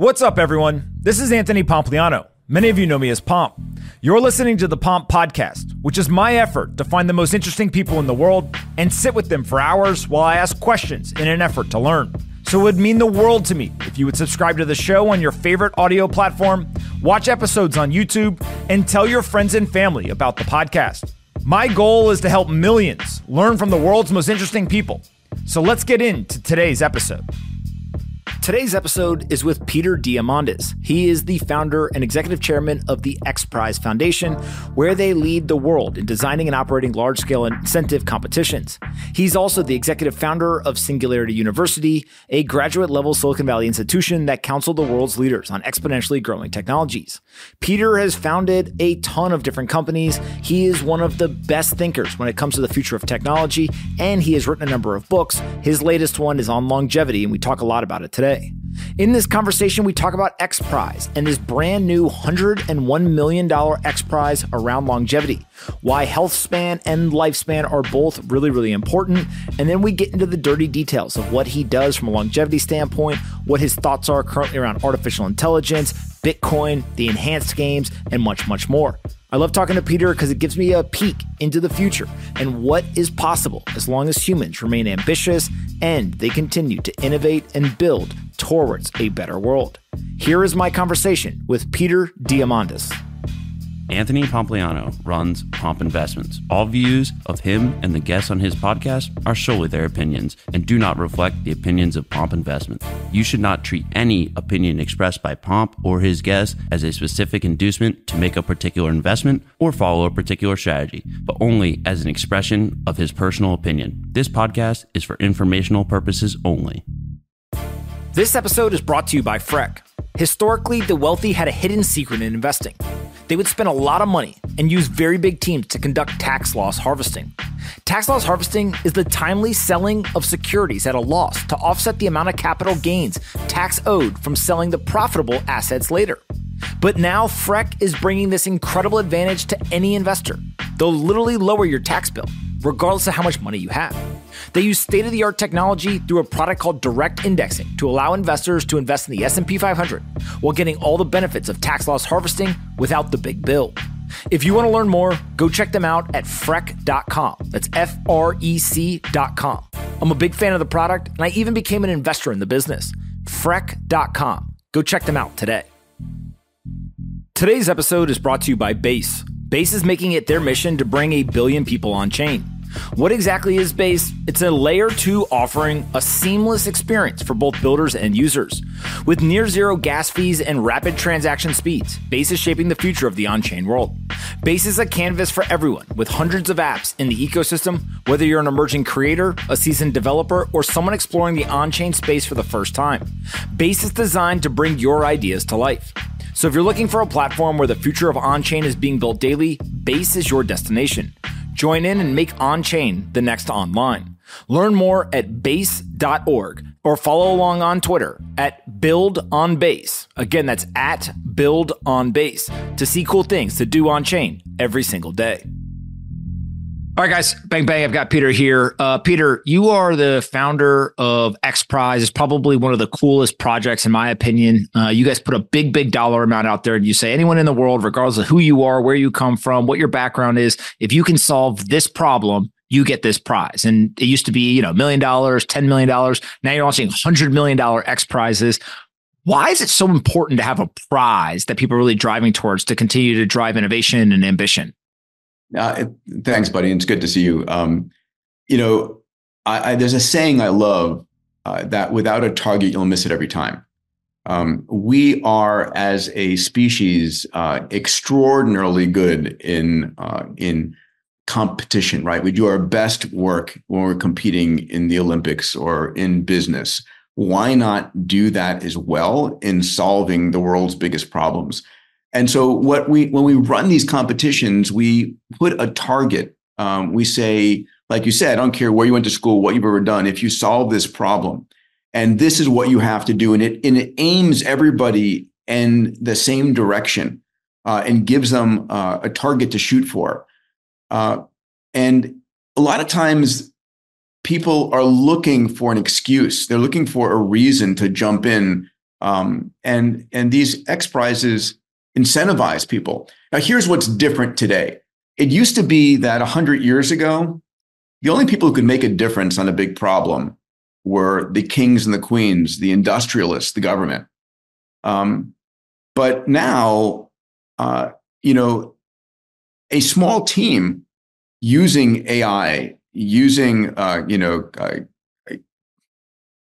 What's up, everyone? This is Anthony Pompliano. Many of you know me as Pomp. You're listening to the Pomp Podcast, which is my effort to find the most interesting people in the world and sit with them for hours while I ask questions in an effort to learn. So it would mean the world to me if you would subscribe to the show on your favorite audio platform, watch episodes on YouTube, and tell your friends and family about the podcast. My goal is to help millions learn from the world's most interesting people. So let's get into today's episode. Today's episode is with Peter Diamandis. He is the founder and executive chairman of the X Prize Foundation, where they lead the world in designing and operating large scale incentive competitions. He's also the executive founder of Singularity University, a graduate level Silicon Valley institution that counseled the world's leaders on exponentially growing technologies. Peter has founded a ton of different companies. He is one of the best thinkers when it comes to the future of technology, and he has written a number of books. His latest one is on longevity, and we talk a lot about it today today. In this conversation, we talk about X Prize and this brand new $101 million X Prize around longevity, why health span and lifespan are both really, really important. And then we get into the dirty details of what he does from a longevity standpoint, what his thoughts are currently around artificial intelligence, Bitcoin, the enhanced games, and much, much more. I love talking to Peter because it gives me a peek into the future and what is possible as long as humans remain ambitious and they continue to innovate and build towards a better world. Here is my conversation with Peter Diamandis. Anthony Pompliano runs Pomp Investments. All views of him and the guests on his podcast are solely their opinions and do not reflect the opinions of Pomp Investments. You should not treat any opinion expressed by Pomp or his guests as a specific inducement to make a particular investment or follow a particular strategy, but only as an expression of his personal opinion. This podcast is for informational purposes only. This episode is brought to you by Frec. Historically, the wealthy had a hidden secret in investing. They would spend a lot of money and use very big teams to conduct tax loss harvesting. Tax loss harvesting is the timely selling of securities at a loss to offset the amount of capital gains tax owed from selling the profitable assets later. But now Frec is bringing this incredible advantage to any investor. They'll literally lower your tax bill, regardless of how much money you have. They use state-of-the-art technology through a product called direct indexing to allow investors to invest in the S&P 500 while getting all the benefits of tax loss harvesting without the big bill. If you want to learn more, go check them out at frec.com. That's F R E C.com. I'm a big fan of the product, and I even became an investor in the business. Frec.com. Go check them out today. Today's episode is brought to you by Base. Base is making it their mission to bring a billion people on chain. What exactly is Base? It's a layer 2 offering a seamless experience for both builders and users. With near zero gas fees and rapid transaction speeds, Base is shaping the future of the on chain world. Base is a canvas for everyone with hundreds of apps in the ecosystem, whether you're an emerging creator, a seasoned developer, or someone exploring the on chain space for the first time. Base is designed to bring your ideas to life. So if you're looking for a platform where the future of on chain is being built daily, Base is your destination. Join in and make On Chain the next online. Learn more at base.org or follow along on Twitter at Build on Base. Again, that's at Build on Base to see cool things to do on chain every single day. All right, guys, bang bang. I've got Peter here. Uh, Peter, you are the founder of X Prize. It's probably one of the coolest projects, in my opinion. Uh, you guys put a big, big dollar amount out there, and you say anyone in the world, regardless of who you are, where you come from, what your background is, if you can solve this problem, you get this prize. And it used to be, you know, million dollars, $10 million. Now you're launching $100 million X prizes. Why is it so important to have a prize that people are really driving towards to continue to drive innovation and ambition? Uh, thanks, buddy. It's good to see you. Um, you know, I, I, there's a saying I love uh, that without a target, you'll miss it every time. Um, we are, as a species, uh, extraordinarily good in uh, in competition. Right, we do our best work when we're competing in the Olympics or in business. Why not do that as well in solving the world's biggest problems? And so what we when we run these competitions, we put a target. Um, we say, like you said, I don't care where you went to school, what you've ever done. If you solve this problem, and this is what you have to do, and it and it aims everybody in the same direction, uh, and gives them uh, a target to shoot for. Uh, and a lot of times, people are looking for an excuse. They're looking for a reason to jump in Um, and and these X prizes incentivize people. Now, here's what's different today. It used to be that 100 years ago, the only people who could make a difference on a big problem were the kings and the queens, the industrialists, the government. Um, but now, uh, you know, a small team using AI, using uh, you know uh,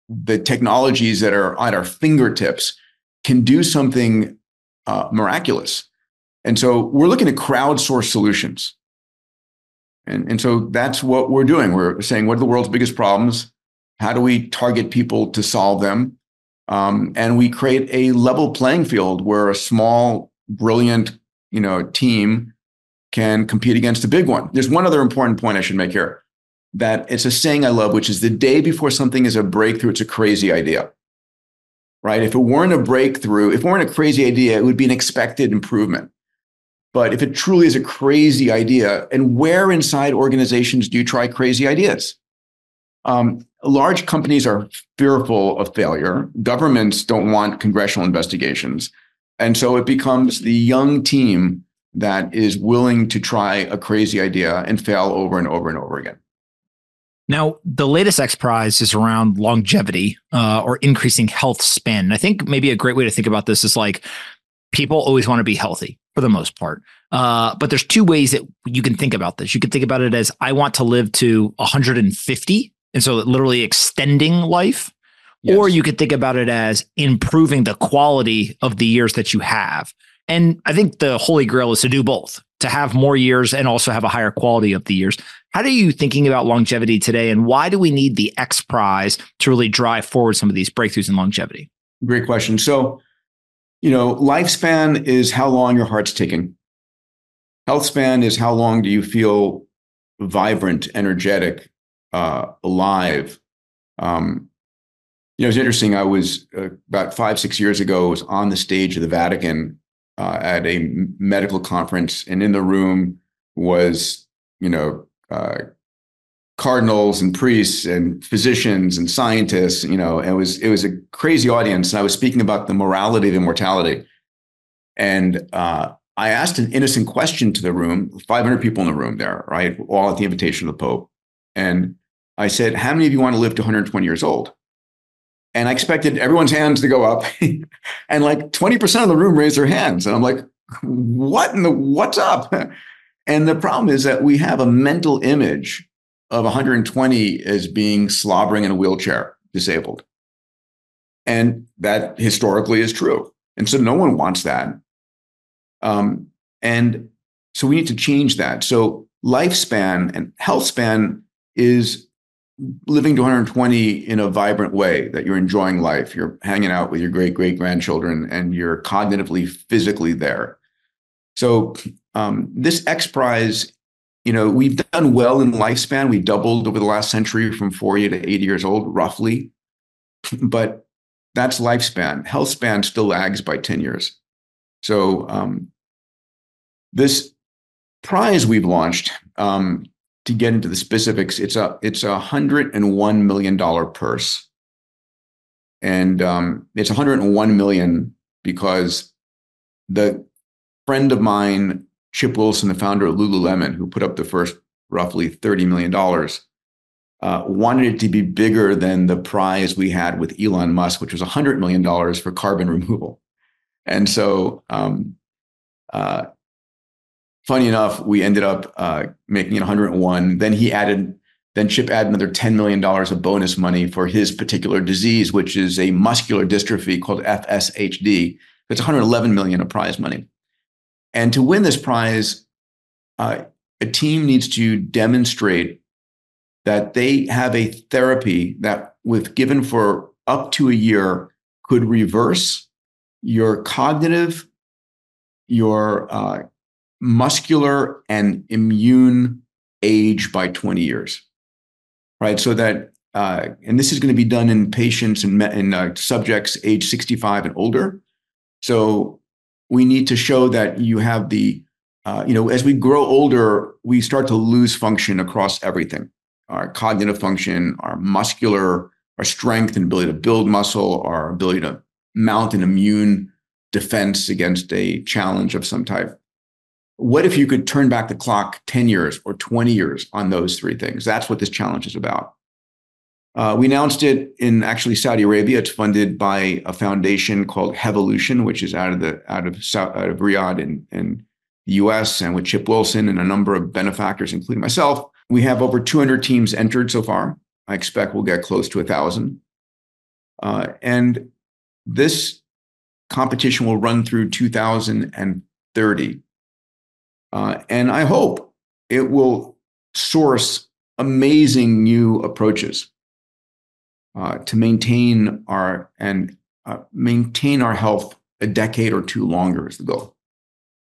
the technologies that are at our fingertips, can do something uh, miraculous. And so we're looking at crowdsource solutions. And, and so that's what we're doing. We're saying, what are the world's biggest problems? How do we target people to solve them? Um, and we create a level playing field where a small, brilliant, you know, team can compete against a big one. There's one other important point I should make here that it's a saying I love, which is the day before something is a breakthrough, it's a crazy idea. Right? If it weren't a breakthrough, if it weren't a crazy idea, it would be an expected improvement. But if it truly is a crazy idea, and where inside organizations do you try crazy ideas? Um, large companies are fearful of failure. Governments don't want congressional investigations. And so it becomes the young team that is willing to try a crazy idea and fail over and over and over again. Now, the latest X Prize is around longevity uh, or increasing health span. I think maybe a great way to think about this is like people always want to be healthy for the most part. Uh, but there's two ways that you can think about this. You can think about it as I want to live to 150 and so literally extending life. Yes. Or you could think about it as improving the quality of the years that you have. And I think the holy grail is to do both, to have more years and also have a higher quality of the years. How are you thinking about longevity today? And why do we need the X Prize to really drive forward some of these breakthroughs in longevity? Great question. So, you know, lifespan is how long your heart's ticking. Health span is how long do you feel vibrant, energetic, uh, alive. Um, you know, it's interesting. I was uh, about five, six years ago, I was on the stage of the Vatican uh, at a medical conference, and in the room was, you know, uh, cardinals and priests and physicians and scientists. You know, it was it was a crazy audience, and I was speaking about the morality of immortality, and uh, I asked an innocent question to the room, 500 people in the room there, right, all at the invitation of the Pope, and I said, How many of you want to live to 120 years old? And I expected everyone's hands to go up. and like 20% of the room raised their hands. And I'm like, What in the what's up? And the problem is that we have a mental image of 120 as being slobbering in a wheelchair, disabled. And that historically is true. And so no one wants that. Um, and so we need to change that. So lifespan and health span is living to 120 in a vibrant way that you're enjoying life you're hanging out with your great great grandchildren and you're cognitively physically there. So um, this x prize you know we've done well in lifespan. We doubled over the last century from 40 to 80 years old roughly. But that's lifespan. Health span still lags by 10 years. So um, this prize we've launched um, to get into the specifics, it's a it's a hundred and one million dollar purse, and um, it's 101 million because the friend of mine, Chip Wilson, the founder of Lululemon, who put up the first roughly 30 million dollars, uh, wanted it to be bigger than the prize we had with Elon Musk, which was 100 million dollars for carbon removal, and so. Um, uh, funny enough, we ended up uh, making it 101. Then he added, then Chip added another $10 million of bonus money for his particular disease, which is a muscular dystrophy called FSHD. It's 111 million of prize money. And to win this prize, uh, a team needs to demonstrate that they have a therapy that, with given for up to a year, could reverse your cognitive, your uh, muscular and immune age by 20 years, right? So that, uh, and this is going to be done in patients and, in uh, subjects age 65 and older. So we need to show that you have the, uh, you know, as we grow older, we start to lose function across everything our cognitive function, our muscular, our strength and ability to build muscle, our ability to mount an immune defense against a challenge of some type. What if you could turn back the clock 10 years or 20 years on those three things? That's what this challenge is about. Uh, we announced it in actually Saudi Arabia. It's funded by a foundation called Hevolution, which is out of the out of South, out of Riyadh in, in the U.S. and with Chip Wilson and a number of benefactors, including myself. We have over 200 teams entered so far. I expect we'll get close to a thousand. Uh, and this competition will run through 2030. Uh, and I hope it will source amazing new approaches uh, to maintain our and uh, maintain our health a decade or two longer is the goal.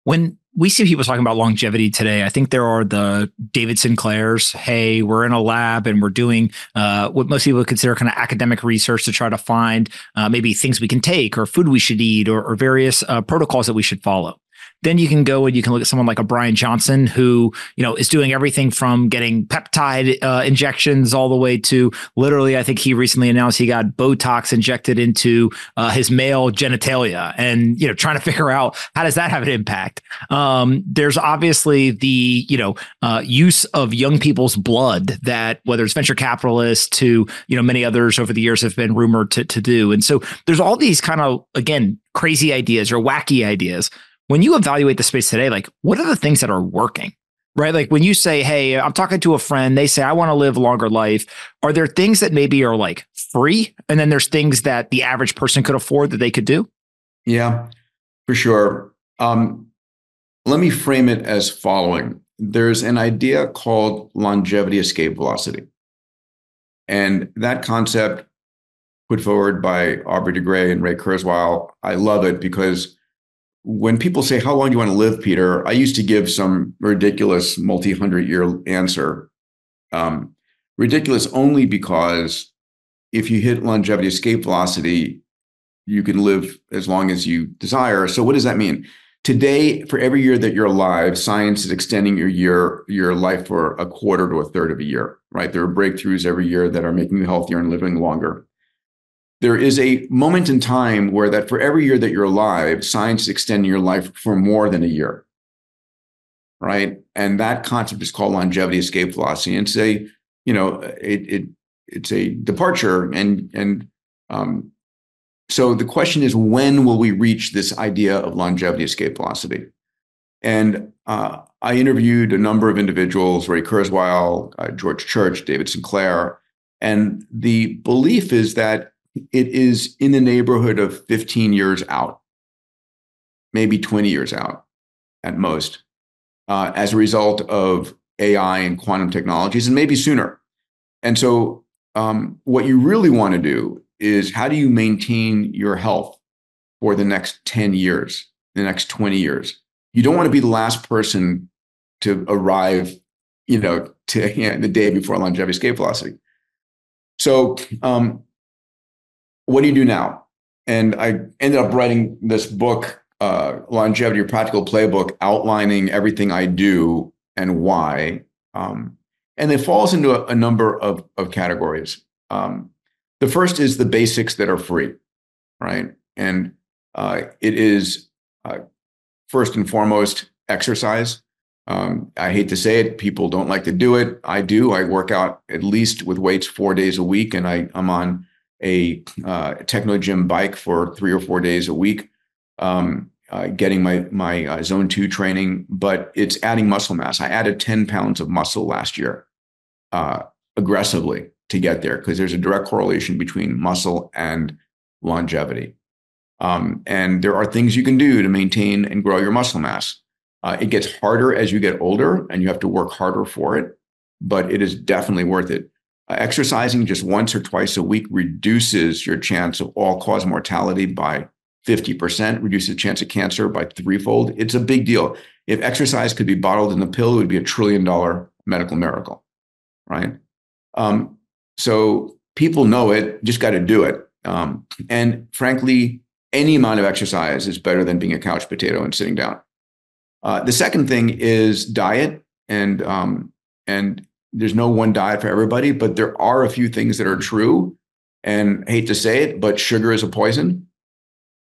When we see people talking about longevity today. I think there are the David Sinclairs. Hey, we're in a lab and we're doing uh, what most people would consider kind of academic research to try to find uh, maybe things we can take or food we should eat or, or various uh, protocols that we should follow. Then you can go and you can look at someone like a Brian Johnson who, you know, is doing everything from getting peptide uh, injections all the way to literally, I think he recently announced he got Botox injected into uh, his male genitalia and, you know, trying to figure out how does that have an impact. Um, there's obviously the, you know, uh, use of young people's blood that whether it's venture capitalists to, you know, many others over the years have been rumored to, to do. And so there's all these kind of, again, crazy ideas or wacky ideas when you evaluate the space today, like what are the things that are working? Right. Like when you say, Hey, I'm talking to a friend, they say, I want to live longer life. Are there things that maybe are like free? And then there's things that the average person could afford that they could do? Yeah, for sure. Um, let me frame it as following there's an idea called longevity escape velocity. And that concept put forward by Aubrey de Grey and Ray Kurzweil, I love it because when people say, How long do you want to live, Peter? I used to give some ridiculous multi hundred year answer. Um, ridiculous only because if you hit longevity escape velocity, you can live as long as you desire. So, what does that mean? Today, for every year that you're alive, science is extending your year, your life for a quarter to a third of a year, right? There are breakthroughs every year that are making you healthier and living longer there is a moment in time where that for every year that you're alive, science is extending your life for more than a year. Right. And that concept is called longevity escape velocity. And it's a, you know, it, it it's a departure. And and um, so the question is, when will we reach this idea of longevity escape velocity? And uh, I interviewed a number of individuals, Ray Kurzweil, uh, George Church, David Sinclair, and the belief is that it is in the neighborhood of 15 years out, maybe 20 years out at most, uh, as a result of AI and quantum technologies, and maybe sooner. And so, um, what you really want to do is how do you maintain your health for the next 10 years, the next 20 years? You don't want to be the last person to arrive, you know, to you know, the day before longevity escape velocity. So, um, what do you do now? And I ended up writing this book, uh, Longevity, Your Practical Playbook, outlining everything I do and why. Um, and it falls into a, a number of, of categories. Um, the first is the basics that are free, right? And uh, it is uh, first and foremost exercise. Um, I hate to say it, people don't like to do it. I do. I work out at least with weights four days a week, and I, I'm on a uh, Technogym bike for three or four days a week, um, uh, getting my my uh, zone two training. But it's adding muscle mass. I added ten pounds of muscle last year, uh, aggressively to get there because there's a direct correlation between muscle and longevity. Um, and there are things you can do to maintain and grow your muscle mass. Uh, it gets harder as you get older, and you have to work harder for it. But it is definitely worth it. Uh, exercising just once or twice a week reduces your chance of all cause mortality by 50%, reduces the chance of cancer by threefold. It's a big deal. If exercise could be bottled in a pill, it would be a trillion dollar medical miracle, right? Um, so people know it, just got to do it. Um, and frankly, any amount of exercise is better than being a couch potato and sitting down. Uh, the second thing is diet, and um, and there's no one diet for everybody, but there are a few things that are true. And hate to say it, but sugar is a poison.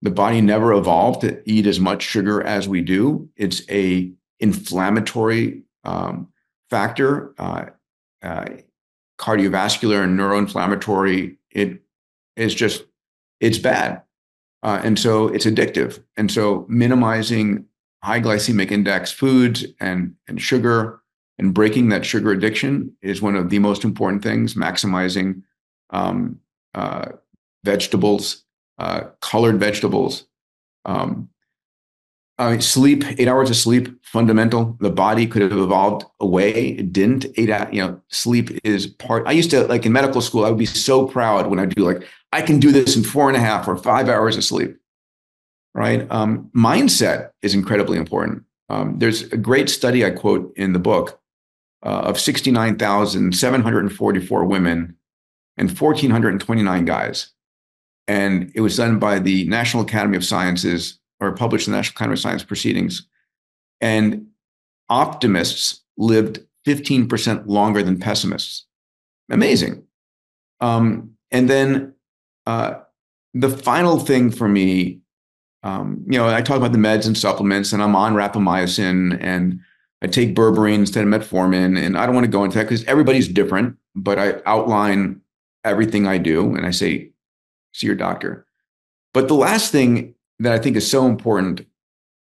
The body never evolved to eat as much sugar as we do. It's a inflammatory um, factor, uh, uh, cardiovascular and neuroinflammatory. It is just it's bad, uh, and so it's addictive. And so minimizing high glycemic index foods and and sugar and breaking that sugar addiction is one of the most important things. Maximizing um, uh, vegetables, uh, colored vegetables. Um, I mean, sleep, eight hours of sleep, fundamental. The body could have evolved away. It didn't. Eight, hours, you know, sleep is part. I used to like in medical school. I would be so proud when I do like I can do this in four and a half or five hours of sleep. Right. Um, mindset is incredibly important. Um, there's a great study I quote in the book uh, of 69,744 women and 1,429 guys. And it was done by the National Academy of Sciences or published in the National Academy of Science Proceedings. And optimists lived 15% longer than pessimists. Amazing. Um, and then uh, the final thing for me, um, you know, I talk about the meds and supplements, and I'm on rapamycin, and I take berberine instead of metformin, and I don't want to go into that because everybody's different. But I outline everything I do, and I say, see your doctor. But the last thing that I think is so important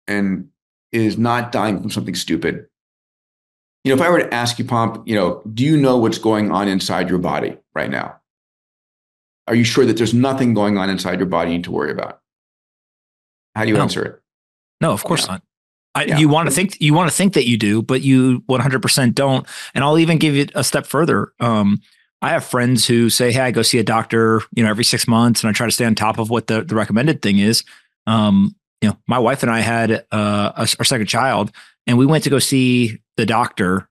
and is not dying from something stupid. You know, if I were to ask you, Pomp, you know, do you know what's going on inside your body right now? Are you sure that there's nothing going on inside your body you need to worry about? How do you no. answer it? No, of course yeah. not. I, yeah. You want to think you want to think that you do, but you 100% don't. And I'll even give it a step further. Um, I have friends who say, "Hey, I go see a doctor, you know, every six months, and I try to stay on top of what the, the recommended thing is." Um, you know, my wife and I had uh, our second child, and we went to go see the doctor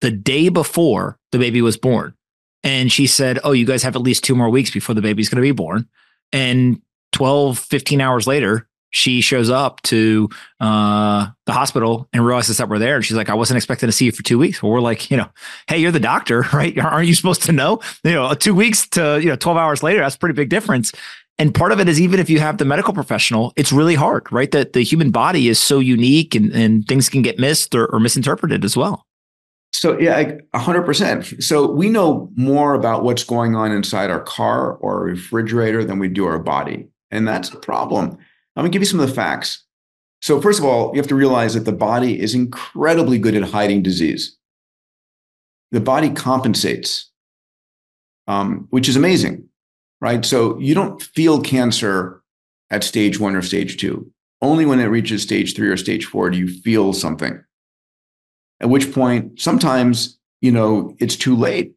the day before the baby was born. And she said, Oh, you guys have at least two more weeks before the baby's going to be born. And 12, 15 hours later, she shows up to uh, the hospital and realizes that we're there. And she's like, I wasn't expecting to see you for two weeks. Well, we're like, you know, hey, you're the doctor, right? Aren't you supposed to know? You know, two weeks to, you know, 12 hours later, that's a pretty big difference. And part of it is even if you have the medical professional, it's really hard, right? That the human body is so unique and, and things can get missed or, or misinterpreted as well. So yeah, hundred percent. So we know more about what's going on inside our car or refrigerator than we do our body. And that's a problem. I'm gonna give you some of the facts. So first of all, you have to realize that the body is incredibly good at hiding disease. The body compensates, um, which is amazing right? So you don't feel cancer at stage one or stage two. Only when it reaches stage three or stage four do you feel something. At which point, sometimes, you know, it's too late.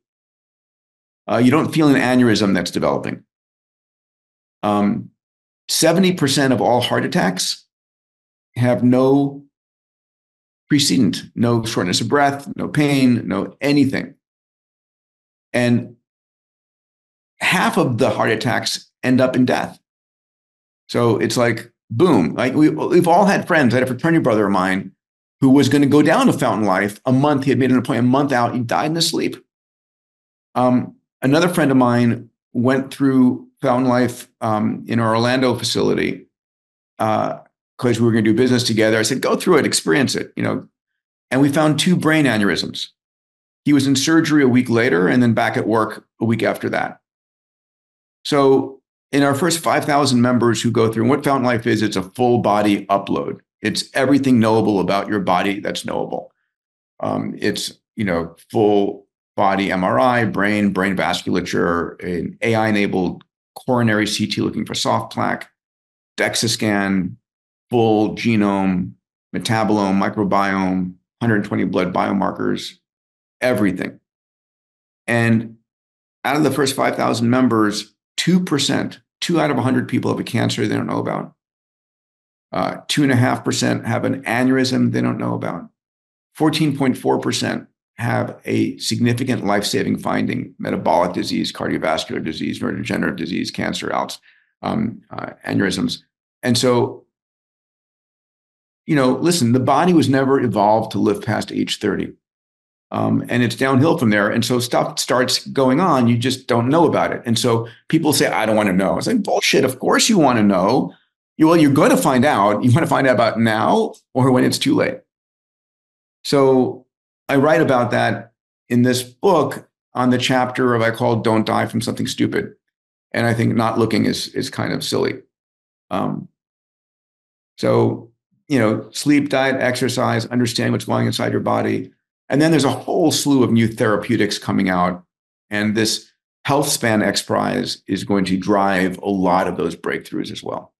Uh, you don't feel an aneurysm that's developing. Um, 70% of all heart attacks have no precedent, no shortness of breath, no pain, no anything. And half of the heart attacks end up in death. So it's like, boom. Like we, we've all had friends. I had a fraternity brother of mine who was going to go down to Fountain Life a month. He had made an appointment a month out. He died in his sleep. Um, another friend of mine went through Fountain Life um, in our Orlando facility because uh, we were going to do business together. I said, go through it, experience it, you know. And we found two brain aneurysms. He was in surgery a week later and then back at work a week after that. So in our first 5,000 members who go through, and what Fountain Life is, it's a full body upload. It's everything knowable about your body that's knowable. Um, it's you know full body MRI, brain, brain vasculature, an AI-enabled coronary CT looking for soft plaque, DEXA scan, full genome, metabolome, microbiome, 120 blood biomarkers, everything. And out of the first 5,000 members, 2%, two out of 100 people have a cancer they don't know about. Uh, 2.5% have an aneurysm they don't know about. 14.4% have a significant life saving finding metabolic disease, cardiovascular disease, neurodegenerative disease, cancer, ALS, um, uh, aneurysms. And so, you know, listen, the body was never evolved to live past age 30. Um, and it's downhill from there. And so stuff starts going on. You just don't know about it. And so people say, I don't want to know. It's like, bullshit. Of course you want to know. well, you're going to find out. You want to find out about now or when it's too late. So I write about that in this book on the chapter of I call "Don't Die from Something Stupid," and I think not looking is is kind of silly. Um, so you know, sleep, diet, exercise, understand what's going inside your body, and then there's a whole slew of new therapeutics coming out, and this Health Span X Prize is going to drive a lot of those breakthroughs as well.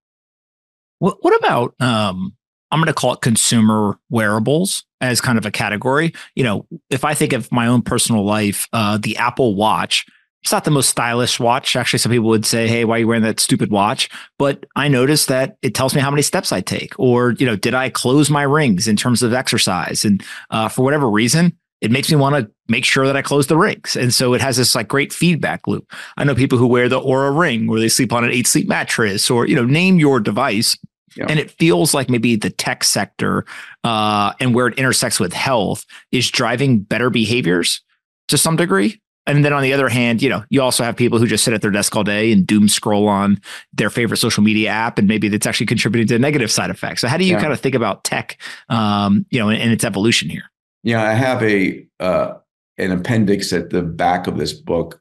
What, about um, I'm going to call it consumer wearables as kind of a category. You know, if I think of my own personal life, uh, the Apple Watch, it's not the most stylish watch. Actually, some people would say, "Hey, why are you wearing that stupid watch?" But I noticed that it tells me how many steps I take, or you know, did I close my rings in terms of exercise? And uh, for whatever reason, it makes me want to make sure that I close the rings. And so it has this like great feedback loop. I know people who wear the Oura ring where they sleep on an eight sleep mattress or, you know, name your device yeah. And it feels like maybe the tech sector uh, and where it intersects with health is driving better behaviors to some degree. And then on the other hand, you know, you also have people who just sit at their desk all day and doom scroll on their favorite social media app, and maybe that's actually contributing to negative side effects. So, how do you yeah. kind of think about tech, um, you know, and, its evolution here? Yeah, I have a uh, an appendix at the back of this book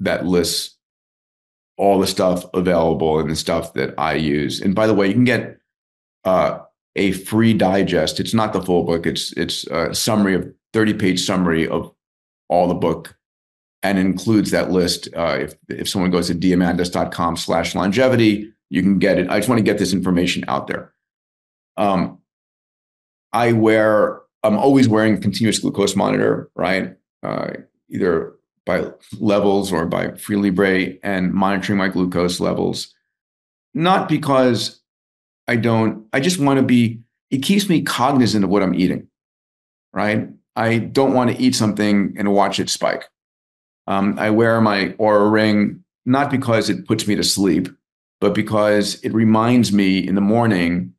that lists all the stuff available and the stuff that I use. And by the way, you can get uh, a free digest. It's not the full book. It's it's a summary of 30 page summary of all the book and includes that list. Uh, if if someone goes to diamandis.com slash longevity, you can get it. I just want to get this information out there. Um, I wear, I'm always wearing a continuous glucose monitor, right? Uh, either by levels or by Freelibre and monitoring my glucose levels. Not because I don't, I just want to be, it keeps me cognizant of what I'm eating, right? I don't want to eat something and watch it spike. Um, I wear my Oura ring not because it puts me to sleep, but because it reminds me in the morning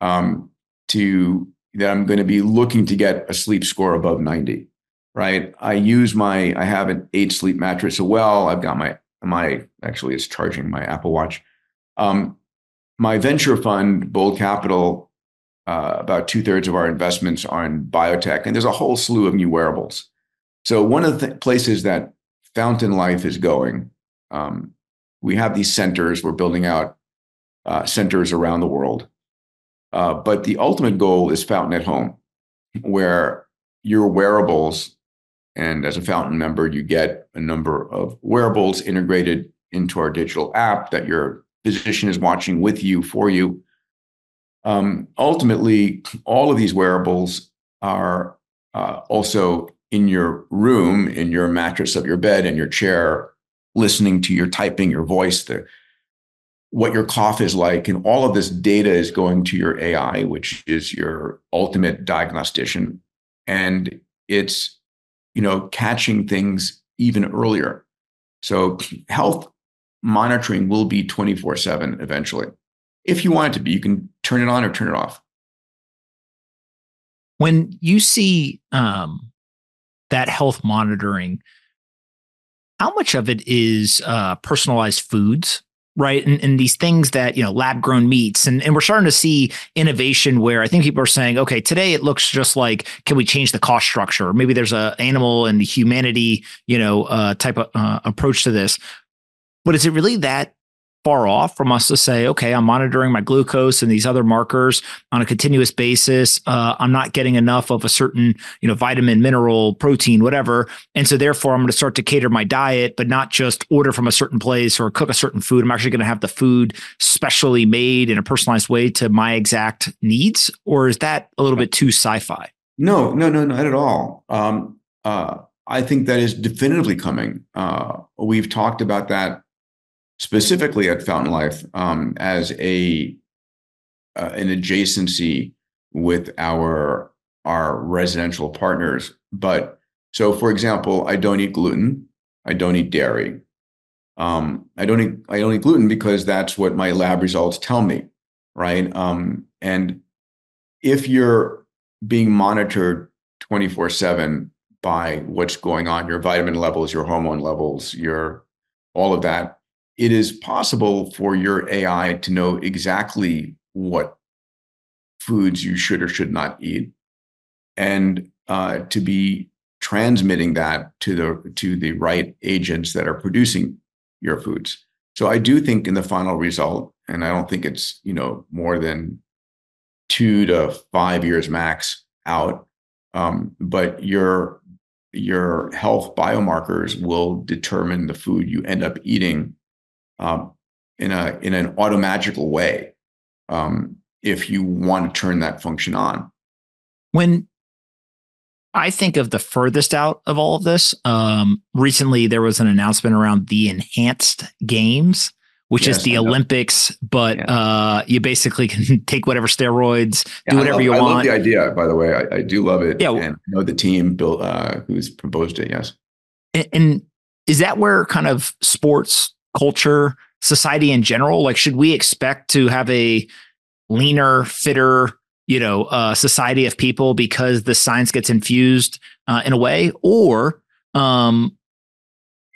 um, to that I'm going to be looking to get a sleep score above 90 right? I use my, I have an eight sleep mattress as well. I've got my, my, actually it's charging my Apple Watch. Um, my venture fund, Bold Capital, uh, about two thirds of our investments are in biotech, and there's a whole slew of new wearables. So one of the th- places that Fountain Life is going, um, we have these centers. We're building out uh, centers around the world, uh, but the ultimate goal is Fountain at Home, where your wearables and as a Fountain member, you get a number of wearables integrated into our digital app that your physician is watching with you for you. Um, ultimately, all of these wearables are uh, also in your room, in your mattress of your bed, in your chair, listening to your typing, your voice, the what your cough is like, and all of this data is going to your AI, which is your ultimate diagnostician, and it's you know, catching things even earlier. So health monitoring will be 24 7 eventually. If you want it to be, you can turn it on or turn it off. When you see um, that health monitoring, how much of it is uh, personalized foods right? And, and, these things that, you know, lab grown meats. And, and we're starting to see innovation where I think people are saying, okay, today it looks just like, can we change the cost structure? Maybe there's a animal and humanity, you know, uh, type of uh, approach to this. But is it really that far off from us to say, okay, I'm monitoring my glucose and these other markers on a continuous basis. Uh, I'm not getting enough of a certain, you know, vitamin, mineral, protein, whatever. And so therefore I'm going to start to cater my diet, but not just order from a certain place or cook a certain food. I'm actually going to have the food specially made in a personalized way to my exact needs. Or is that a little bit too sci-fi? No, no, no, not at all. Um, uh, I think that is definitively coming. Uh, we've talked about that specifically at Fountain Life um, as a uh, an adjacency with our our residential partners. But so, for example, I don't eat gluten. I don't eat dairy. Um, I don't eat I don't eat gluten because that's what my lab results tell me, right? Um, and if you're being monitored 24 7 by what's going on, your vitamin levels, your hormone levels, your all of that, it is possible for your AI to know exactly what foods you should or should not eat, and uh, to be transmitting that to the to the right agents that are producing your foods. So I do think in the final result, and I don't think it's you know more than two to five years max out, um, but your your health biomarkers will determine the food you end up eating um, in a in an automagical way um, if you want to turn that function on. When I think of the furthest out of all of this, um, recently there was an announcement around the enhanced games, which yes, is the Olympics, but yeah. uh, you basically can take whatever steroids, yeah, do whatever love, you want. I love the idea, by the way. I, I do love it. Yeah, and I know the team built uh, who's proposed it. Yes, and, and is that where kind of sports culture, society in general, like should we expect to have a leaner, fitter, you know, uh, society of people because the science gets infused uh, in a way, or um,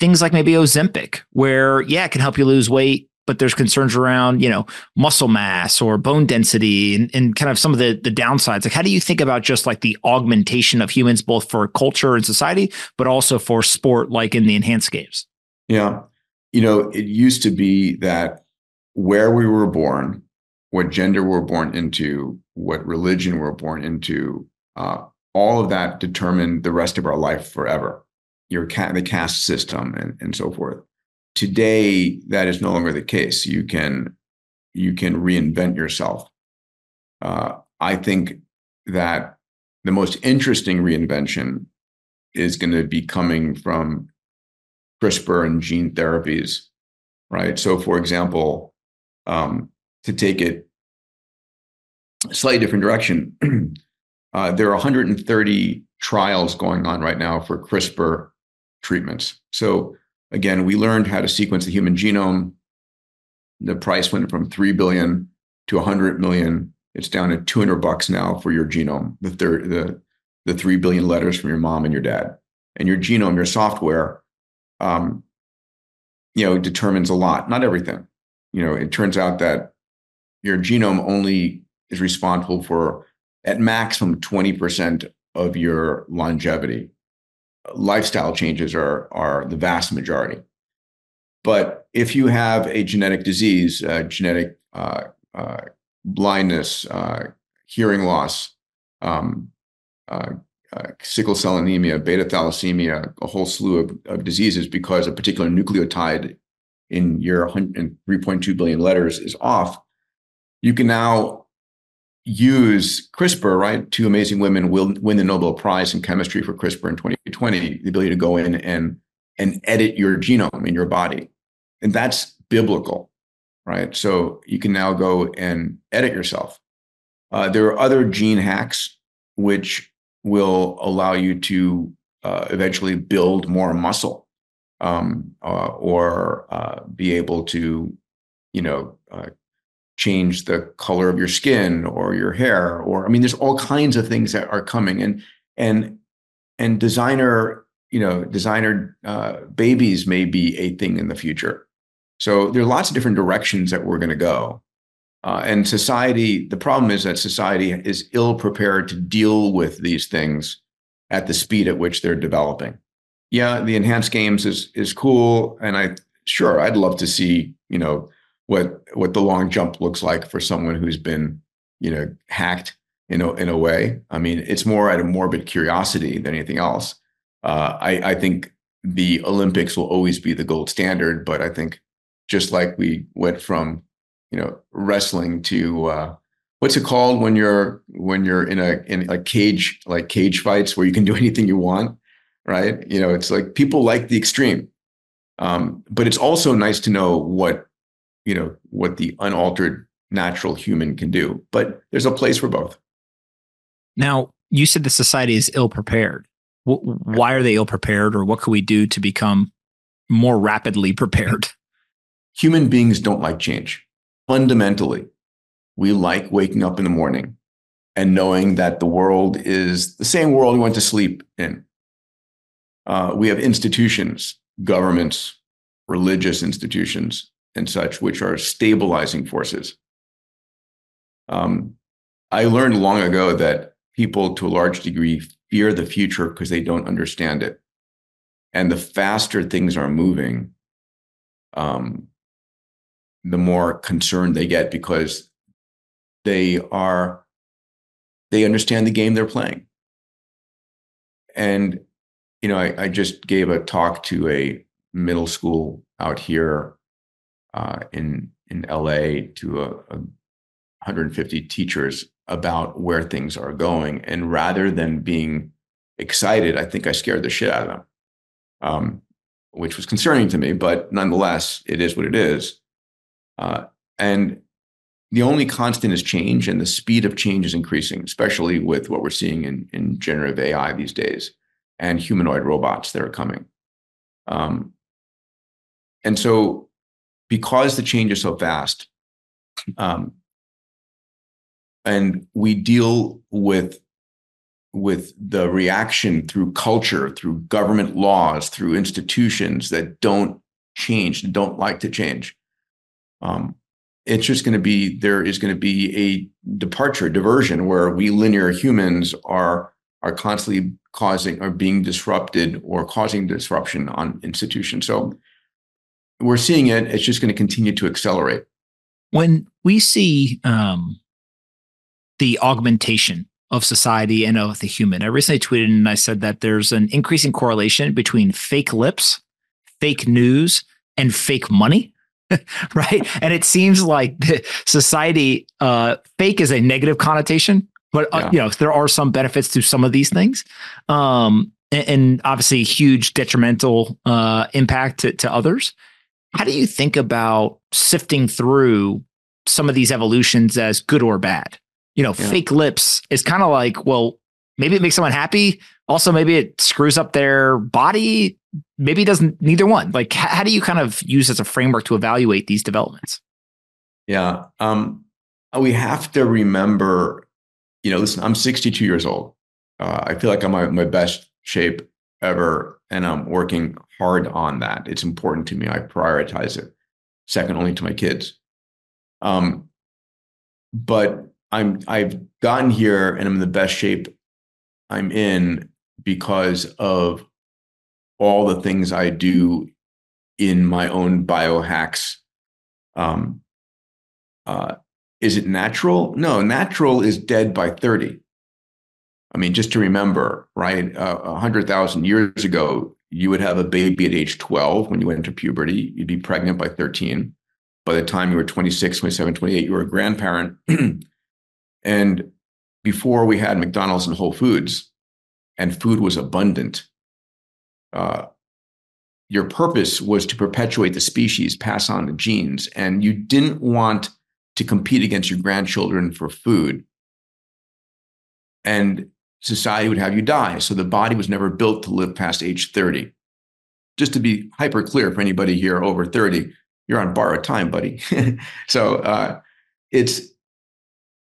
things like maybe Ozempic, where yeah, it can help you lose weight, but there's concerns around you know muscle mass or bone density and, and kind of some of the the downsides. Like, how do you think about just like the augmentation of humans, both for culture and society, but also for sport, like in the enhanced games? Yeah, you know, it used to be that where we were born, what gender we're born into, what religion we're born into, uh, all of that determined the rest of our life forever. Your ca- the caste system and, and so forth. Today, that is no longer the case. You can you can reinvent yourself. Uh, I think that the most interesting reinvention is going to be coming from CRISPR and gene therapies, right? So, for example, um, to take it a slightly different direction, uh, there are 130 trials going on right now for CRISPR treatments. So, again, we learned how to sequence the human genome. The price went from 3 billion to 100 million. It's down to 200 bucks now for your genome, the, third, the, the 3 billion letters from your mom and your dad. And your genome, your software, um, you know, determines a lot, not everything. You know, it turns out that your genome only is responsible for at maximum 20% of your longevity. Lifestyle changes are, are the vast majority. But if you have a genetic disease, uh, genetic uh, uh, blindness, uh, hearing loss, um, uh, sickle cell anemia, beta thalassemia, a whole slew of, of diseases because a particular nucleotide in your 3.2 billion letters is off, you can now use CRISPR, right? Two amazing women will win the Nobel Prize in chemistry for CRISPR in 2020, the ability to go in and, and edit your genome in your body. And that's biblical, right? So you can now go and edit yourself. Uh, there are other gene hacks which will allow you to uh, eventually build more muscle um, uh, or uh, be able to, you know, uh, change the color of your skin or your hair. Or I mean, there's all kinds of things that are coming, and and and designer, you know, designer uh, babies may be a thing in the future. So there are lots of different directions that we're going to go. Uh, and society, the problem is that society is ill prepared to deal with these things at the speed at which they're developing. Yeah, the enhanced games is is cool, and I sure I'd love to see you know what what the long jump looks like for someone who's been you know hacked in a in a way. I mean, it's more out of morbid curiosity than anything else. Uh, I I think the Olympics will always be the gold standard, but I think just like we went from you know wrestling to uh, what's it called when you're when you're in a in a cage like cage fights where you can do anything you want right? You know it's like people like the extreme. Um, but it's also nice to know what you know what the unaltered natural human can do. But there's a place for both. Now you said the society is ill prepared why are they ill prepared or what can we do to become more rapidly prepared? Human beings don't like change fundamentally, we like waking up in the morning and knowing that the world is the same world we went to sleep in. Uh, we have institutions, governments, religious institutions and such, which are stabilizing forces. Um, I learned long ago that people, to a large degree, fear the future because they don't understand it. And the faster things are moving, um, the more concerned they get because they are they understand the game they're playing. And you know, I, I just gave a talk to a middle school out here uh, in in LA to a, a 150 teachers about where things are going, and rather than being excited, I think I scared the shit out of them, um, which was concerning to me. But nonetheless, it is what it is. Uh, and the only constant is change, and the speed of change is increasing, especially with what we're seeing in, in generative AI these days and humanoid robots that are coming. Um, and so, because the change is so fast, um, and we deal with with the reaction through culture, through government laws, through institutions that don't change, don't like to change. Um, it's just going to be there is going to be a departure diversion where we linear humans are are constantly causing or being disrupted or causing disruption on institutions. So we're seeing it it's just going to continue to accelerate. When we see um, the augmentation of society and of the human i recently tweeted and i said that there's an increasing correlation between fake lips fake news and fake money right? And it seems like society, uh, fake is a negative connotation, but uh, yeah. you know there are some benefits to some of these things, um, and, and, obviously huge detrimental uh, impact to, to others. How do you think about sifting through some of these evolutions as good or bad? You know, yeah. fake lips is kind of like, well, maybe it makes someone happy. Also, maybe it screws up their body maybe doesn't neither one. Like how do you kind of use as a framework to evaluate these developments? Yeah um, we have to remember you know listen i'm 62 years old. Uh, i feel like i'm my best shape ever and i'm working hard on that. It's important to me. I prioritize it second only to my kids. Um, but i'm i've gotten here and i'm in the best shape i'm in because of all the things I do in my own biohacks. Um, uh, is it natural? No, natural is dead by 30. I mean, just to remember, right? Uh, 100,000 years ago, you would have a baby at age 12 when you went into puberty. You'd be pregnant by 13. By the time you were 26, 27, 28, you were a grandparent. and before we had McDonald's and Whole Foods, and food was abundant, uh, your purpose was to perpetuate the species, pass on the genes, and you didn't want to compete against your grandchildren for food. And society would have you die. So the body was never built to live past age 30. Just to be hyper clear for anybody here over 30, you're on borrowed time, buddy. so uh, it's,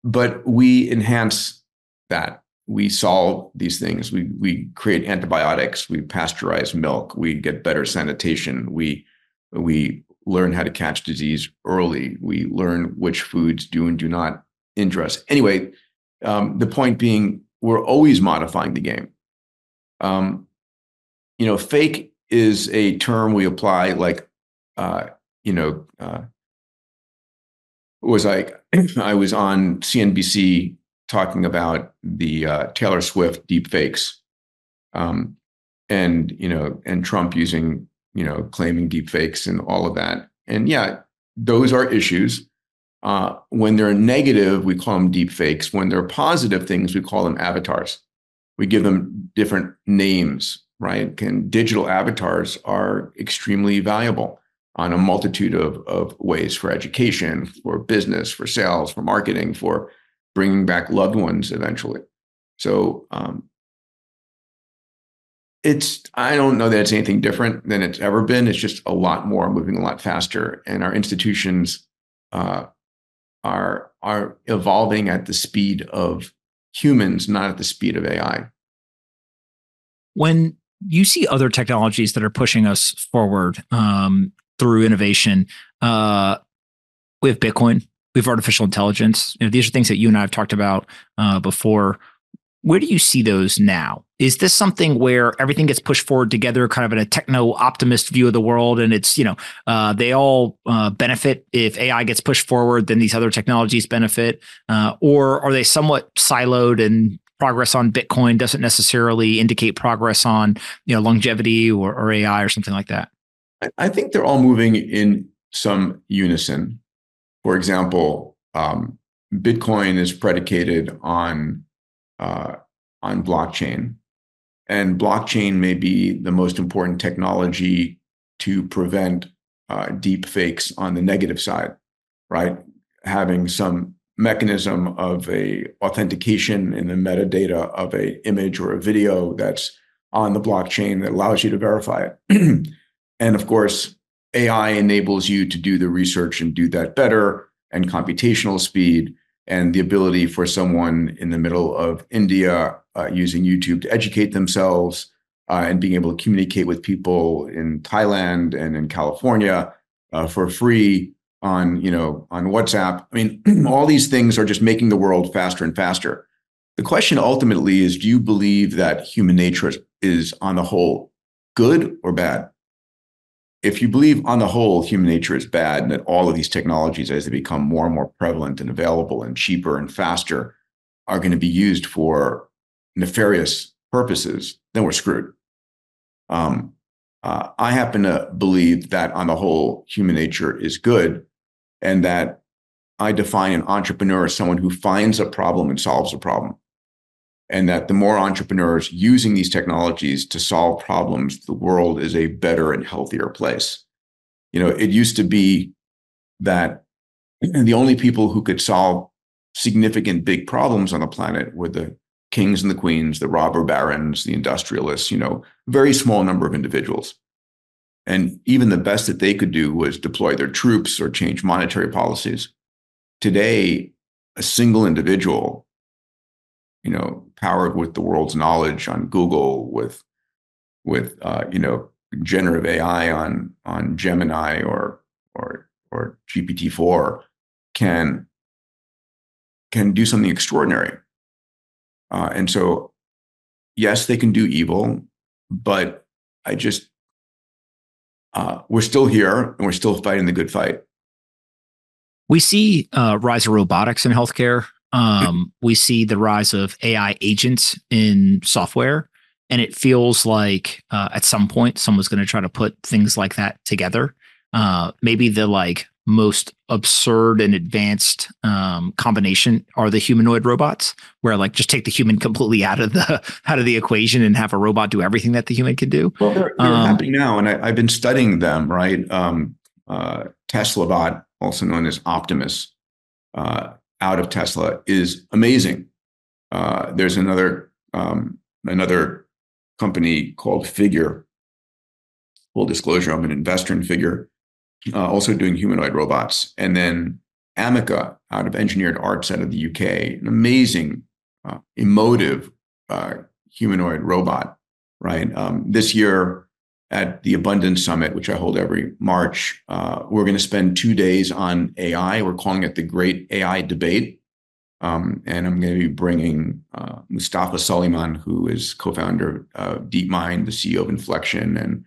but we enhance that we solve these things. We we create antibiotics. We pasteurize milk. We get better sanitation. We we learn how to catch disease early. We learn which foods do and do not interest. Anyway, um, the point being, we're always modifying the game. Um, you know, fake is a term we apply like, uh, you know, uh, was like I was on CNBC talking about the uh, Taylor Swift deep fakes, um, and you know, and Trump using you know claiming deep fakes and all of that. And yeah, those are issues. Uh, when they're negative, we call them deep fakes. When they're positive things, we call them avatars. We give them different names, right? And digital avatars are extremely valuable on a multitude of, of ways for education, for business, for sales, for marketing, for bringing back loved ones eventually. So um, it's I don't know that it's anything different than it's ever been. It's just a lot more, moving a lot faster, and our institutions uh, are are evolving at the speed of humans, not at the speed of AI. When you see other technologies that are pushing us forward, um, through innovation. Uh, Bitcoin, we have artificial intelligence. You know, these are things that you and I have talked about uh, before. Where do you see those now? Is this something where everything gets pushed forward together, kind of in a techno optimist view of the world, and it's you know uh, they all uh, benefit if AI gets pushed forward, then these other technologies benefit, uh, or are they somewhat siloed and progress on Bitcoin doesn't necessarily indicate progress on you know longevity or, or AI or something like that? I think they're all moving in some unison. For example, um, Bitcoin is predicated on uh, on blockchain, and blockchain may be the most important technology to prevent uh, deep fakes on the negative side, right? Having some mechanism of a authentication in the metadata of a image or a video that's on the blockchain that allows you to verify it. and of course, AI enables you to do the research and do that better and computational speed and the ability for someone in the middle of India uh, using YouTube to educate themselves uh, and being able to communicate with people in Thailand and in California uh, for free on you know on WhatsApp. I mean, all these things are just making the world faster and faster. The question ultimately is: Do you believe that human nature is, is on the whole good or bad? If you believe on the whole human nature is bad and that all of these technologies as they become more and more prevalent and available and cheaper and faster are going to be used for nefarious purposes then we're screwed. Um, uh, i happen to believe that on the whole human nature is good and that i define an entrepreneur as someone who finds a problem and solves a problem and that the more entrepreneurs using these technologies to solve problems, the world is a better and healthier place. You know, it used to be that the only people who could solve significant big problems on the planet were the kings and the queens, the robber barons, the industrialists, you know, a very small number of individuals. And even the best that they could do was deploy their troops or change monetary policies. Today, a single individual you know, powered with the world's knowledge on Google, with with uh, you know generative AI on on Gemini or or or GPT four can can do something extraordinary. Uh, and so, yes, they can do evil, but I just uh, we're still here and we're still fighting the good fight. We see uh, rise of robotics in healthcare. Um, we see the rise of AI agents in software, and it feels like uh, at some point someone's going to try to put things like that together. Uh, maybe the like most absurd and advanced um, combination are the humanoid robots, where like just take the human completely out of the out of the equation and have a robot do everything that the human can do. Well, they're, they're um, happening now, and I, have been studying them. Right, um, uh, Tesla bot, also known as Optimus, uh, out of Tesla is amazing. Uh, there's another um, another company called Figure. Full disclosure, I'm an investor in Figure, uh, also doing humanoid robots, and then Ameca out of Engineered Arts out of the UK, an amazing, uh, emotive uh, humanoid robot. Right. Um, this year, at the Abundance Summit, which I hold every March. Uh, we're going to spend two days on AI. We're calling it the Great AI Debate. Um, and I'm going to be bringing uh, Mustafa Suleyman, who is co-founder of DeepMind, the CEO of Inflection, and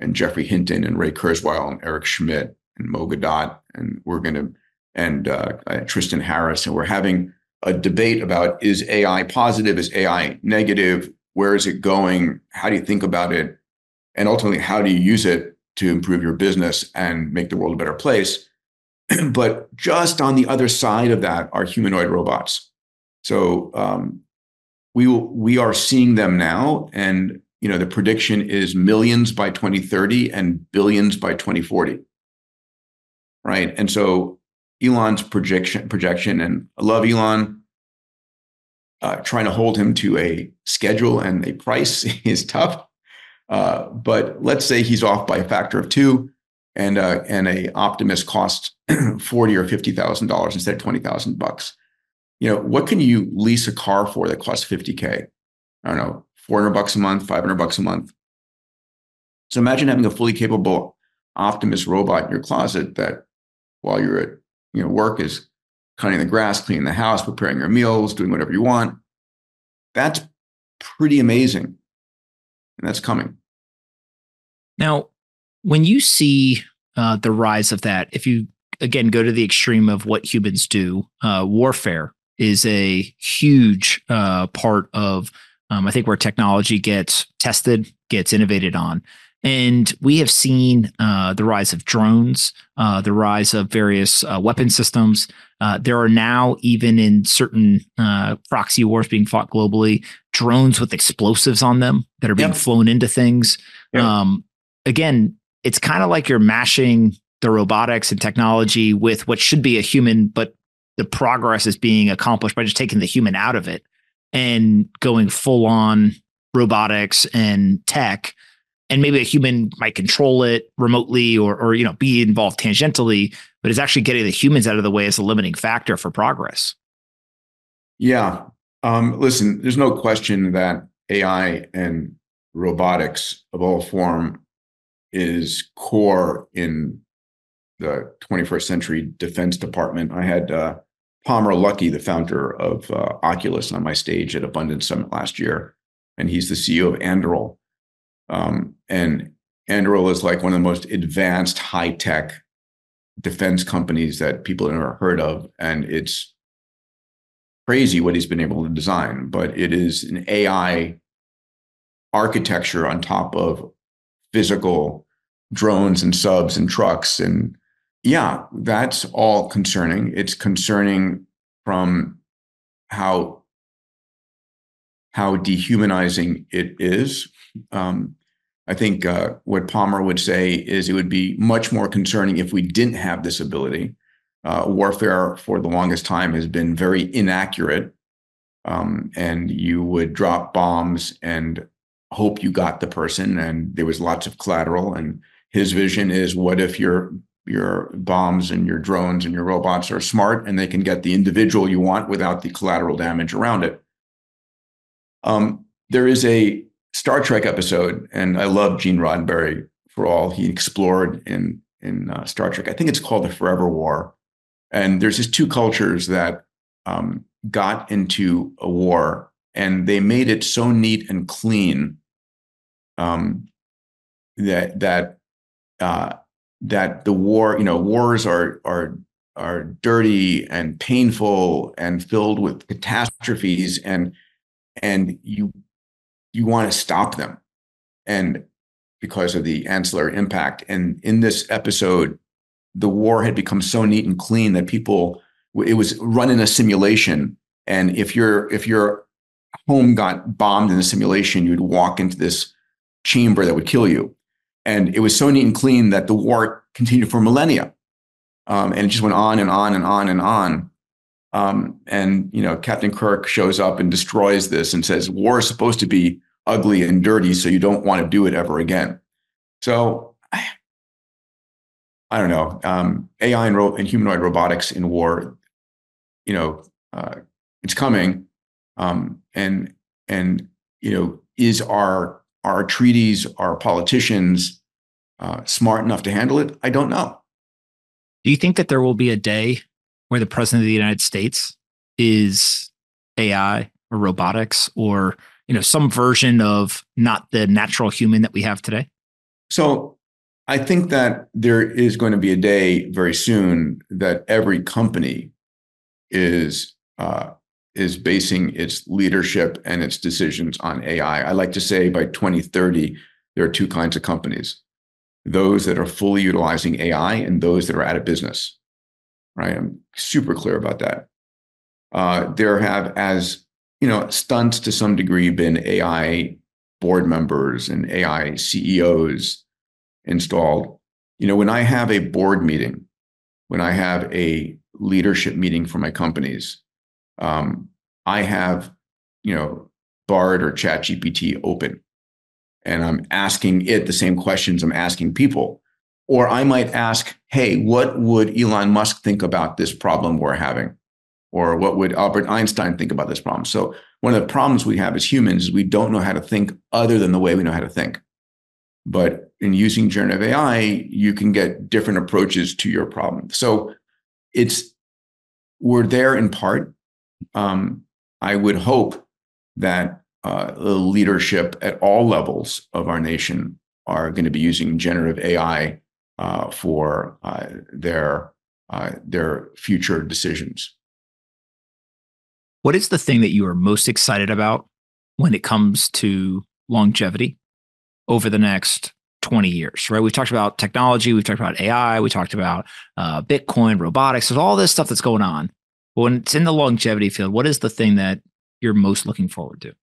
and Geoffrey Hinton and Ray Kurzweil and Eric Schmidt and Mo Gawdat, and we're going to and uh, uh, Tristan Harris, and we're having a debate about is AI positive, is AI negative, where is it going, how do you think about it, and ultimately how do you use it to improve your business and make the world a better place? But just on the other side of that are humanoid robots. So um, we we are seeing them now and you know the prediction is millions by 2030 and billions by 2040 right? And so elon's projection projection and i love elon uh, trying to hold him to a schedule and a price is tough uh, but let's say he's off by a factor of two, and uh, and a Optimus costs forty or fifty thousand dollars instead of twenty thousand bucks. You know, what can you lease a car for that costs fifty k? I don't know, four hundred bucks a month, five hundred bucks a month. So imagine having a fully capable Optimus robot in your closet that while you're at you know work is cutting the grass, cleaning the house, preparing your meals, doing whatever you want. That's pretty amazing. And that's coming. Now, when you see uh, the rise of that, if you again go to the extreme of what humans do, uh, warfare is a huge uh, part of, um, I think, where technology gets tested, gets innovated on. And we have seen uh, the rise of drones, uh, the rise of various uh, weapon systems. Uh, there are now, even in certain uh, proxy wars being fought globally, drones with explosives on them that are being yep. flown into things. Yep. Um, again, it's kind of like you're mashing the robotics and technology with what should be a human, but the progress is being accomplished by just taking the human out of it and going full on robotics and tech and maybe a human might control it remotely or or you know be involved tangentially but it's actually getting the humans out of the way as a limiting factor for progress. Yeah. Um, listen there's no question that ai and robotics of all form is core in the 21st century defense department. I had uh, palmer luckey the founder of uh, oculus on my stage at abundance summit last year and he's the ceo of anduril um, and Anduril is like one of the most advanced high tech defense companies that people have ever heard of. And it's crazy what he's been able to design, but it is an AI architecture on top of physical drones and subs and trucks. And yeah, that's all concerning. It's concerning from how how dehumanizing it is um, I think uh, what Palmer would say is it would be much more concerning if we didn't have this ability. Uh, warfare for the longest time has been very inaccurate, um, and you would drop bombs and hope you got the person, and there was lots of collateral. And his vision is, what if your your bombs and your drones and your robots are smart and they can get the individual you want without the collateral damage around it? Um, there is a Star Trek episode, and I love Gene Roddenberry for all he explored in in uh, Star Trek. I think it's called the Forever War, and there's just two cultures that um, got into a war, and they made it so neat and clean um, that that uh, that the war, you know, wars are are are dirty and painful and filled with catastrophes and and you you want to stop them. And because of the ancillary impact. And in this episode, the war had become so neat and clean that people it was run in a simulation. And if your if your home got bombed in the simulation, you'd walk into this chamber that would kill you. And it was so neat and clean that the war continued for millennia. Um, and it just went on and on and on and on. Um, and you know, Captain Kirk shows up and destroys this and says, "War is supposed to be ugly and dirty, so you don't want to do it ever again." So, I, I don't know. Um, AI and, ro- and, humanoid robotics in war, you know, uh, it's coming, um, and and you know, is our our treaties, our politicians uh, smart enough to handle it? I don't know. Do you think that there will be a day where the president of the United States is AI or robotics or you know some version of not the natural human that we have today? So I think that there is going to be a day very soon that every company is uh, is basing its leadership and its decisions on AI. I like to say by 2030 there are two kinds of companies: those that are fully utilizing AI and those that are out of business right? I'm super clear about that. Uh, there have, as you know, stunts to some degree, been AI board members and AI CEOs installed. You know, when I have a board meeting, when I have a leadership meeting for my companies, um, I have, you know, Bard or ChatGPT open, and I'm asking it the same questions I'm asking people. Or I might ask, hey, what would Elon Musk think about this problem we're having? Or what would Albert Einstein think about this problem? So, one of the problems we have as humans is we don't know how to think other than the way we know how to think. But in using generative AI, you can get different approaches to your problem. So it's we're there in part. Um, I would hope that uh, leadership at all levels of our nation are going to be using generative AI uh, for uh, their uh, their future decisions. What is the thing that you are most excited about when it comes to longevity over the next 20 years, right? We've talked about technology, we've talked about AI, we talked about uh, Bitcoin, robotics, there's all this stuff that's going on. But when it's in the longevity field, what is the thing that you're most looking forward to?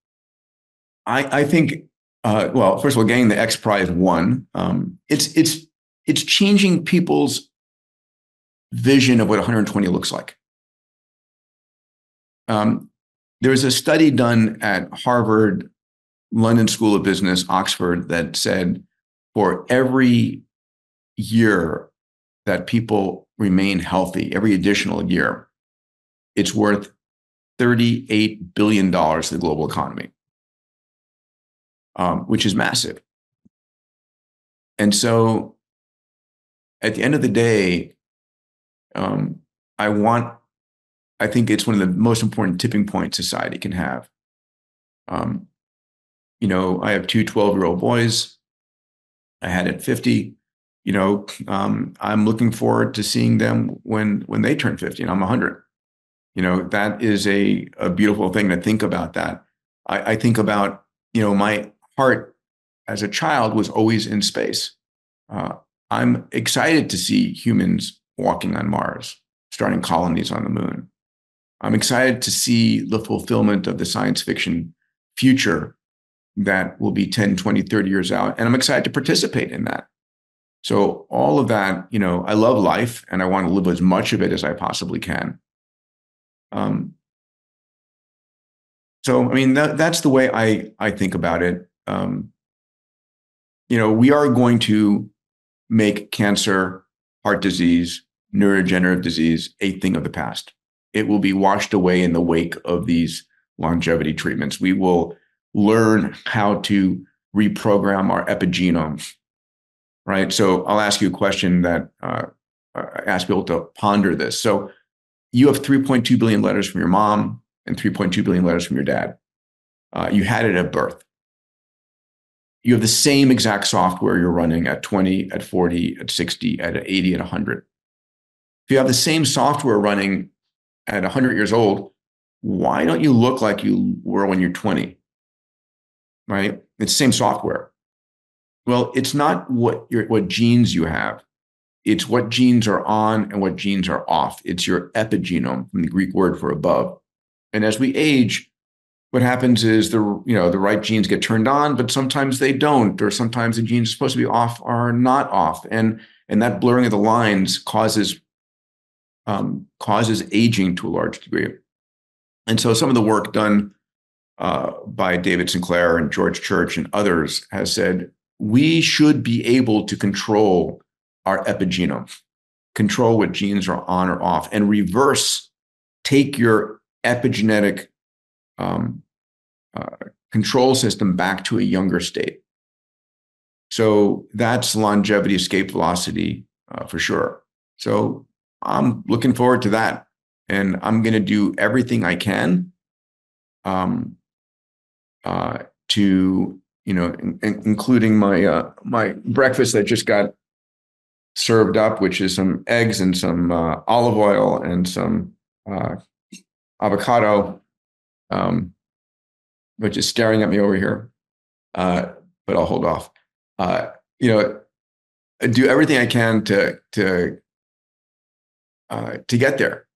I, I think, uh, well, first of all, getting the X Prize won, um, it's it's it's changing people's vision of what 120 looks like. Um, there was a study done at Harvard, London School of Business, Oxford, that said for every year that people remain healthy, every additional year, it's worth $38 billion to the global economy, um, which is massive. And so at the end of the day, um, I want, I think it's one of the most important tipping points society can have. Um, you know, I have two 12 year old boys. I had at 50. You know, um, I'm looking forward to seeing them when when they turn 50 and I'm 100. You know, that is a, a beautiful thing to think about that. I, I think about, you know, my heart as a child was always in space. Uh, I'm excited to see humans walking on Mars, starting colonies on the moon. I'm excited to see the fulfillment of the science fiction future that will be 10, 20, 30 years out. And I'm excited to participate in that. So, all of that, you know, I love life and I want to live as much of it as I possibly can. Um, so, I mean, that, that's the way I, I think about it. Um, you know, we are going to make cancer, heart disease, neurodegenerative disease a thing of the past. It will be washed away in the wake of these longevity treatments. We will learn how to reprogram our epigenome, right? So I'll ask you a question that uh, I ask people to ponder this. So you have 3.2 billion letters from your mom and 3.2 billion letters from your dad. Uh, you had it at birth. You have the same exact software you're running at 20, at 40, at 60, at 80, at 100. If you have the same software running at 100 years old, why don't you look like you were when you're 20? right? It's the same software. Well, it's not what your what genes you have. It's what genes are on and what genes are off. It's your epigenome from the Greek word for above. And as we age, what happens is the you know the right genes get turned on, but sometimes they don't, or sometimes the genes supposed to be off are not off, and and that blurring of the lines causes um, causes aging to a large degree. And so some of the work done uh, by David Sinclair and George Church and others has said we should be able to control our epigenome, control what genes are on or off, and reverse, take your epigenetic um, uh, control system back to a younger state. So that's longevity escape velocity uh, for sure. So I'm looking forward to that. And I'm going to do everything I can um, uh, to you know, in, in, including my uh, my breakfast that just got served up, which is some eggs and some uh, olive oil and some uh, avocado, um, which is staring at me over here. Uh, but I'll hold off. Uh, you know, do everything I can to to uh, to get there,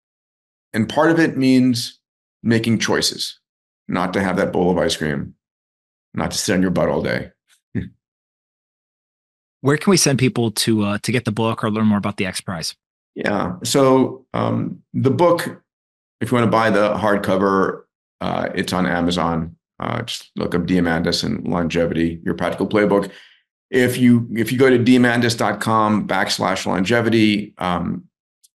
and part of it means making choices not to have that bowl of ice cream, not to sit on your butt all day. Where can we send people to uh, to get the book or learn more about the X Prize? Yeah, so um, the book, if you want to buy the hardcover, uh, it's on Amazon. Uh, just look up Diamandis and longevity, your practical playbook. If you if you go to diamandis.com backslash longevity, um,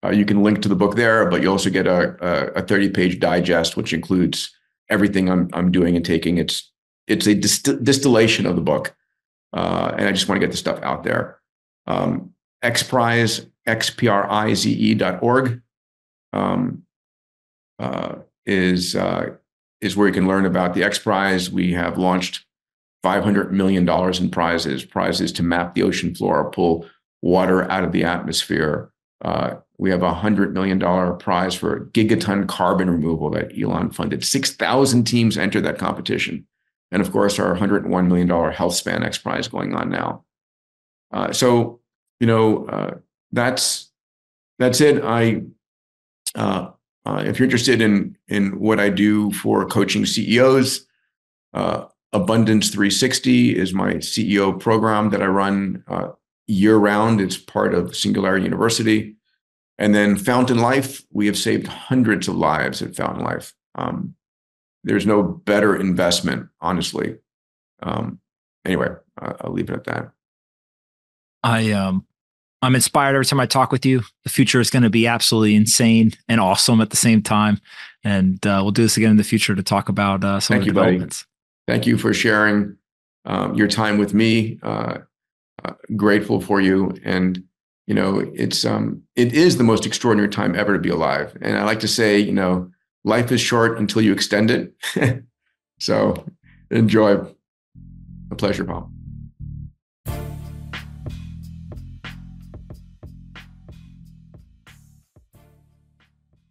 uh, you can link to the book there, but you also get a, a, a 30 page digest, which includes everything I'm I'm doing and taking. It's it's a dist- distillation of the book. uh, and I just want to get the stuff out there. Um, XPrize, X-P-R-I-Z-E dot org um, uh, is, uh, is where you can learn about the X Prize. We have launched $500 million in prizes, prizes to map the ocean floor, pull water out of the atmosphere. Uh, we have a $100 million prize for gigaton carbon removal that Elon funded. 6,000 teams entered that competition. And of course, our $101 million health span X Prize going on now. Uh, so, you know, uh, that's that's it. I, uh, uh, if you're interested in in what I do for coaching CEOs, uh, Abundance 360 is my CEO program that I run uh, year round. It's part of Singularity University. And then Fountain Life, we have saved hundreds of lives at Fountain Life. Um, there's no better investment, honestly. Um, anyway, I'll leave it at that. I um, I'm inspired every time I talk with you. The future is going to be absolutely insane and awesome at the same time. And uh, we'll do this again in the future to talk about uh, some Thank of the you, developments. Buddy. Thank you for sharing um, your time with me. Uh, uh, grateful for you, and you know it's um, it is the most extraordinary time ever to be alive. And I like to say, you know, life is short until you extend it. so enjoy. A pleasure, Paul.